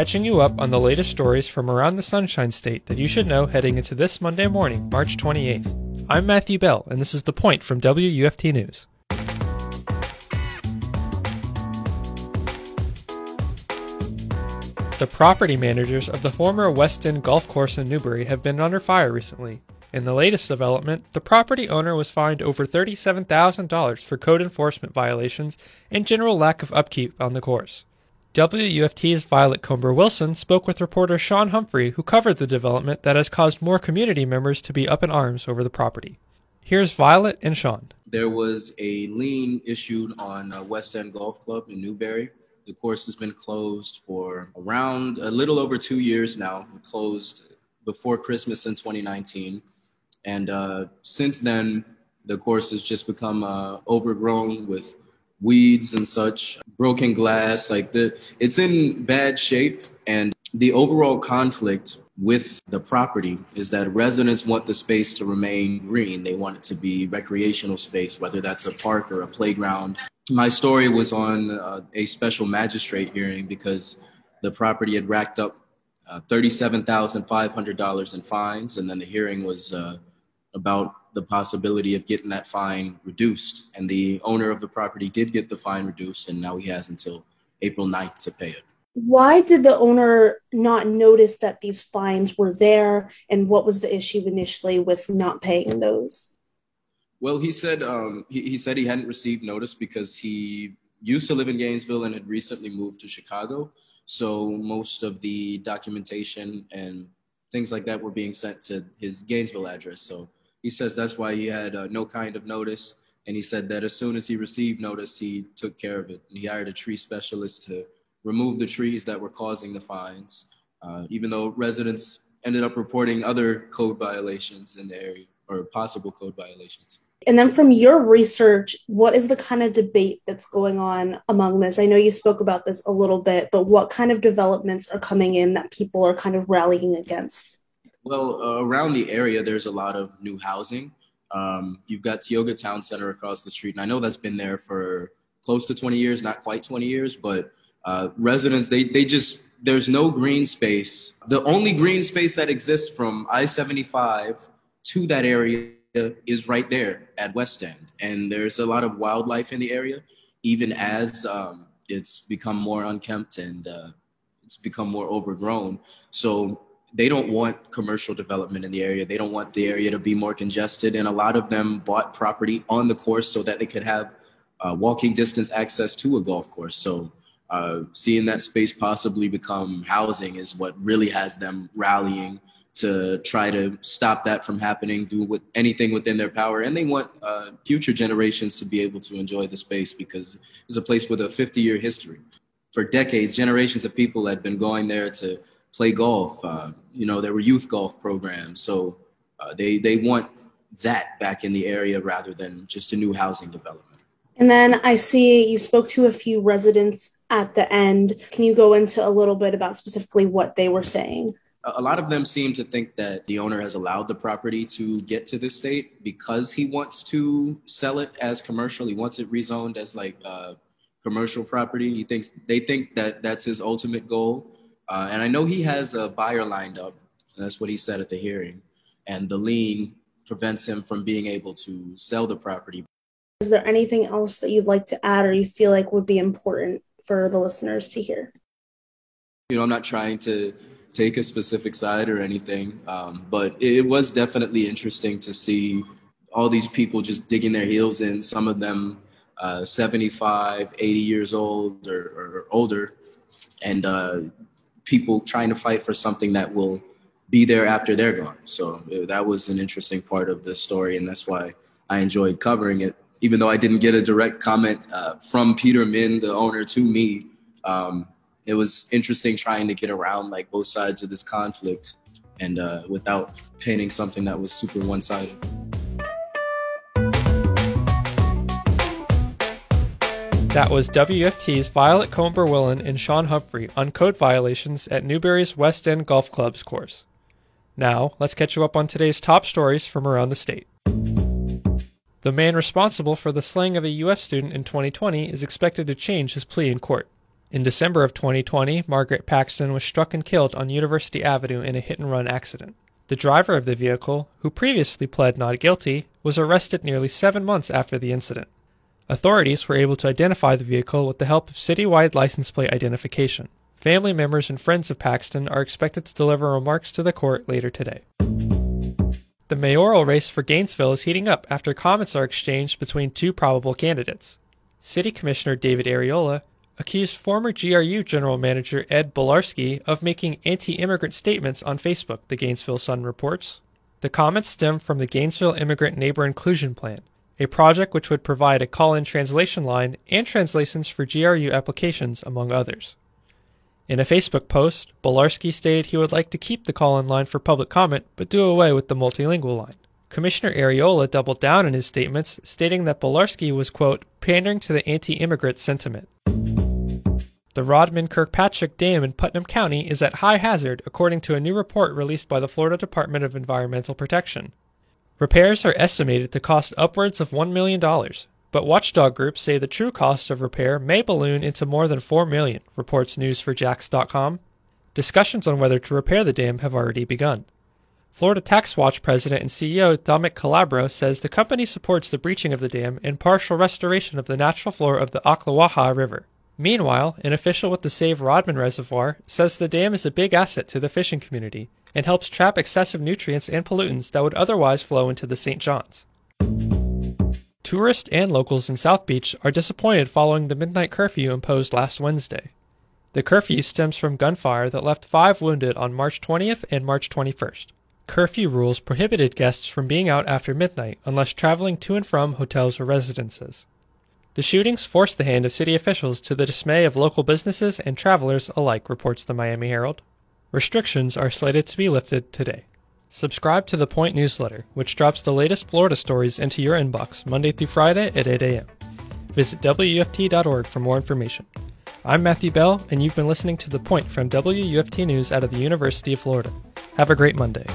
catching you up on the latest stories from around the Sunshine State that you should know heading into this Monday morning, March 28th. I'm Matthew Bell, and this is The Point from WUFT News. The property managers of the former West End Golf Course in Newberry have been under fire recently. In the latest development, the property owner was fined over $37,000 for code enforcement violations and general lack of upkeep on the course. WUFT's Violet Comber Wilen spoke with reporter Shawn Humphrey, who covered the development that has caused more community members to be up in arms over the property. Here's Violet and Shawn. There was a lien issued on uh, West End Golf Club in Newberry. The course has been closed for around a little over two years now. It closed before Christmas in 2019. And uh, since then, the course has just become uh, overgrown with weeds and such, broken glass. Like the, it's in bad shape. And the overall conflict with the property is that residents want the space to remain green. They want it to be recreational space, whether that's a park or a playground. My story was on uh, a special magistrate hearing because the property had racked up uh, $37,500 in fines, and then the hearing was uh, about the possibility of getting that fine reduced. And the owner of the property did get the fine reduced, and now he has until April 9th to pay it. Why did the owner not notice that these fines were there, and what was the issue initially with not paying those? Well, he said um, he, he said he hadn't received notice because he used to live in Gainesville and had recently moved to Chicago. So most of the documentation and things like that were being sent to his Gainesville address. So he says that's why he had uh, no kind of notice. And he said that as soon as he received notice, he took care of it. And he hired a tree specialist to remove the trees that were causing the fines, uh, even though residents ended up reporting other code violations in the area or possible code violations. And then from your research, what is the kind of debate that's going on among this? I know you spoke about this a little bit, but what kind of developments are coming in that people are kind of rallying against? Well, uh, around the area, there's a lot of new housing. Um, you've got Tioga Town Center across the street, and I know that's been there for close to 20 years, not quite 20 years, but uh, residents, they, they just, there's no green space. The only green space that exists from I 75 to that area is right there at West End. And there's a lot of wildlife in the area, even as um, it's become more unkempt and uh, it's become more overgrown. So they don't want commercial development in the area. They don't want the area to be more congested. And a lot of them bought property on the course so that they could have uh, walking distance access to a golf course. So uh, seeing that space possibly become housing is what really has them rallying to try to stop that from happening, do with anything within their power. And they want uh, future generations to be able to enjoy the space because it's a place with a 50 year history. For decades, generations of people had been going there to play golf. Uh, you know, there were youth golf programs. So uh, they, they want that back in the area rather than just a new housing development. And then I see you spoke to a few residents at the end. Can you go into a little bit about specifically what they were saying? a lot of them seem to think that the owner has allowed the property to get to this state because he wants to sell it as commercial. He wants it rezoned as like uh, commercial property. He thinks they think that that's his ultimate goal. Uh, and I know he has a buyer lined up. That's what he said at the hearing. And the lien prevents him from being able to sell the property. Is there anything else that you'd like to add or you feel like would be important for the listeners to hear? You know, I'm not trying to take a specific side or anything, um, but it was definitely interesting to see all these people just digging their heels in. Some of them uh, 75, 80 years old or, or older, and uh, people trying to fight for something that will be there after they're gone. So uh, that was an interesting part of the story, and that's why I enjoyed covering it. Even though I didn't get a direct comment uh, from Peter Min, the owner, to me, um, it was interesting trying to get around like both sides of this conflict and uh, without painting something that was super one-sided. That was WUFT's Violet Comber Wilen and Shawn Humphrey on code violations at Newberry's West End Golf Club's course. Now, let's catch you up on today's top stories from around the state. The man responsible for the slaying of a UF student in 2020 is expected to change his plea in court. In December of 2020, Margaret Paxton was struck and killed on University Avenue in a hit and run accident. The driver of the vehicle, who previously pled not guilty, was arrested nearly seven months after the incident. Authorities were able to identify the vehicle with the help of citywide license plate identification. Family members and friends of Paxton are expected to deliver remarks to the court later today. The mayoral race for Gainesville is heating up after comments are exchanged between two probable candidates. City Commissioner David Arreola accused former GRU General Manager Ed Bielarski of making anti immigrant statements on Facebook, the Gainesville Sun reports. The comments stem from the Gainesville Immigrant Neighbor Inclusion Plan, a project which would provide a call in translation line and translations for GRU applications, among others. In a Facebook post, Bielarski stated he would like to keep the call in line for public comment but do away with the multilingual line. Commissioner Arreola doubled down in his statements, stating that Bielarski was, quote, pandering to the anti immigrant sentiment. The Rodman Kirkpatrick Dam in Putnam County is at high hazard, according to a new report released by the Florida Department of Environmental Protection. Repairs are estimated to cost upwards of $1 million, but watchdog groups say the true cost of repair may balloon into more than 4 million, reports news4jax.com. Discussions on whether to repair the dam have already begun. Florida Tax Watch president and CEO Dominic Calabro says the company supports the breaching of the dam and partial restoration of the natural flora of the Ocklawaha River. Meanwhile, an official with the Save Rodman Reservoir says the dam is a big asset to the fishing community and helps trap excessive nutrients and pollutants that would otherwise flow into the St. Johns. Tourists and locals in South Beach are disappointed following the midnight curfew imposed last Wednesday. The curfew stems from gunfire that left five wounded on March 20th and March 21st. Curfew rules prohibited guests from being out after midnight unless traveling to and from hotels or residences. The shootings forced the hand of city officials to the dismay of local businesses and travelers alike, reports the Miami Herald. Restrictions are slated to be lifted today. Subscribe to the Point newsletter, which drops the latest Florida stories into your inbox Monday through Friday at 8 a.m. Visit WUFT.org for more information. I'm Matthew Bell, and you've been listening to The Point from WUFT News out of the University of Florida. Have a great Monday.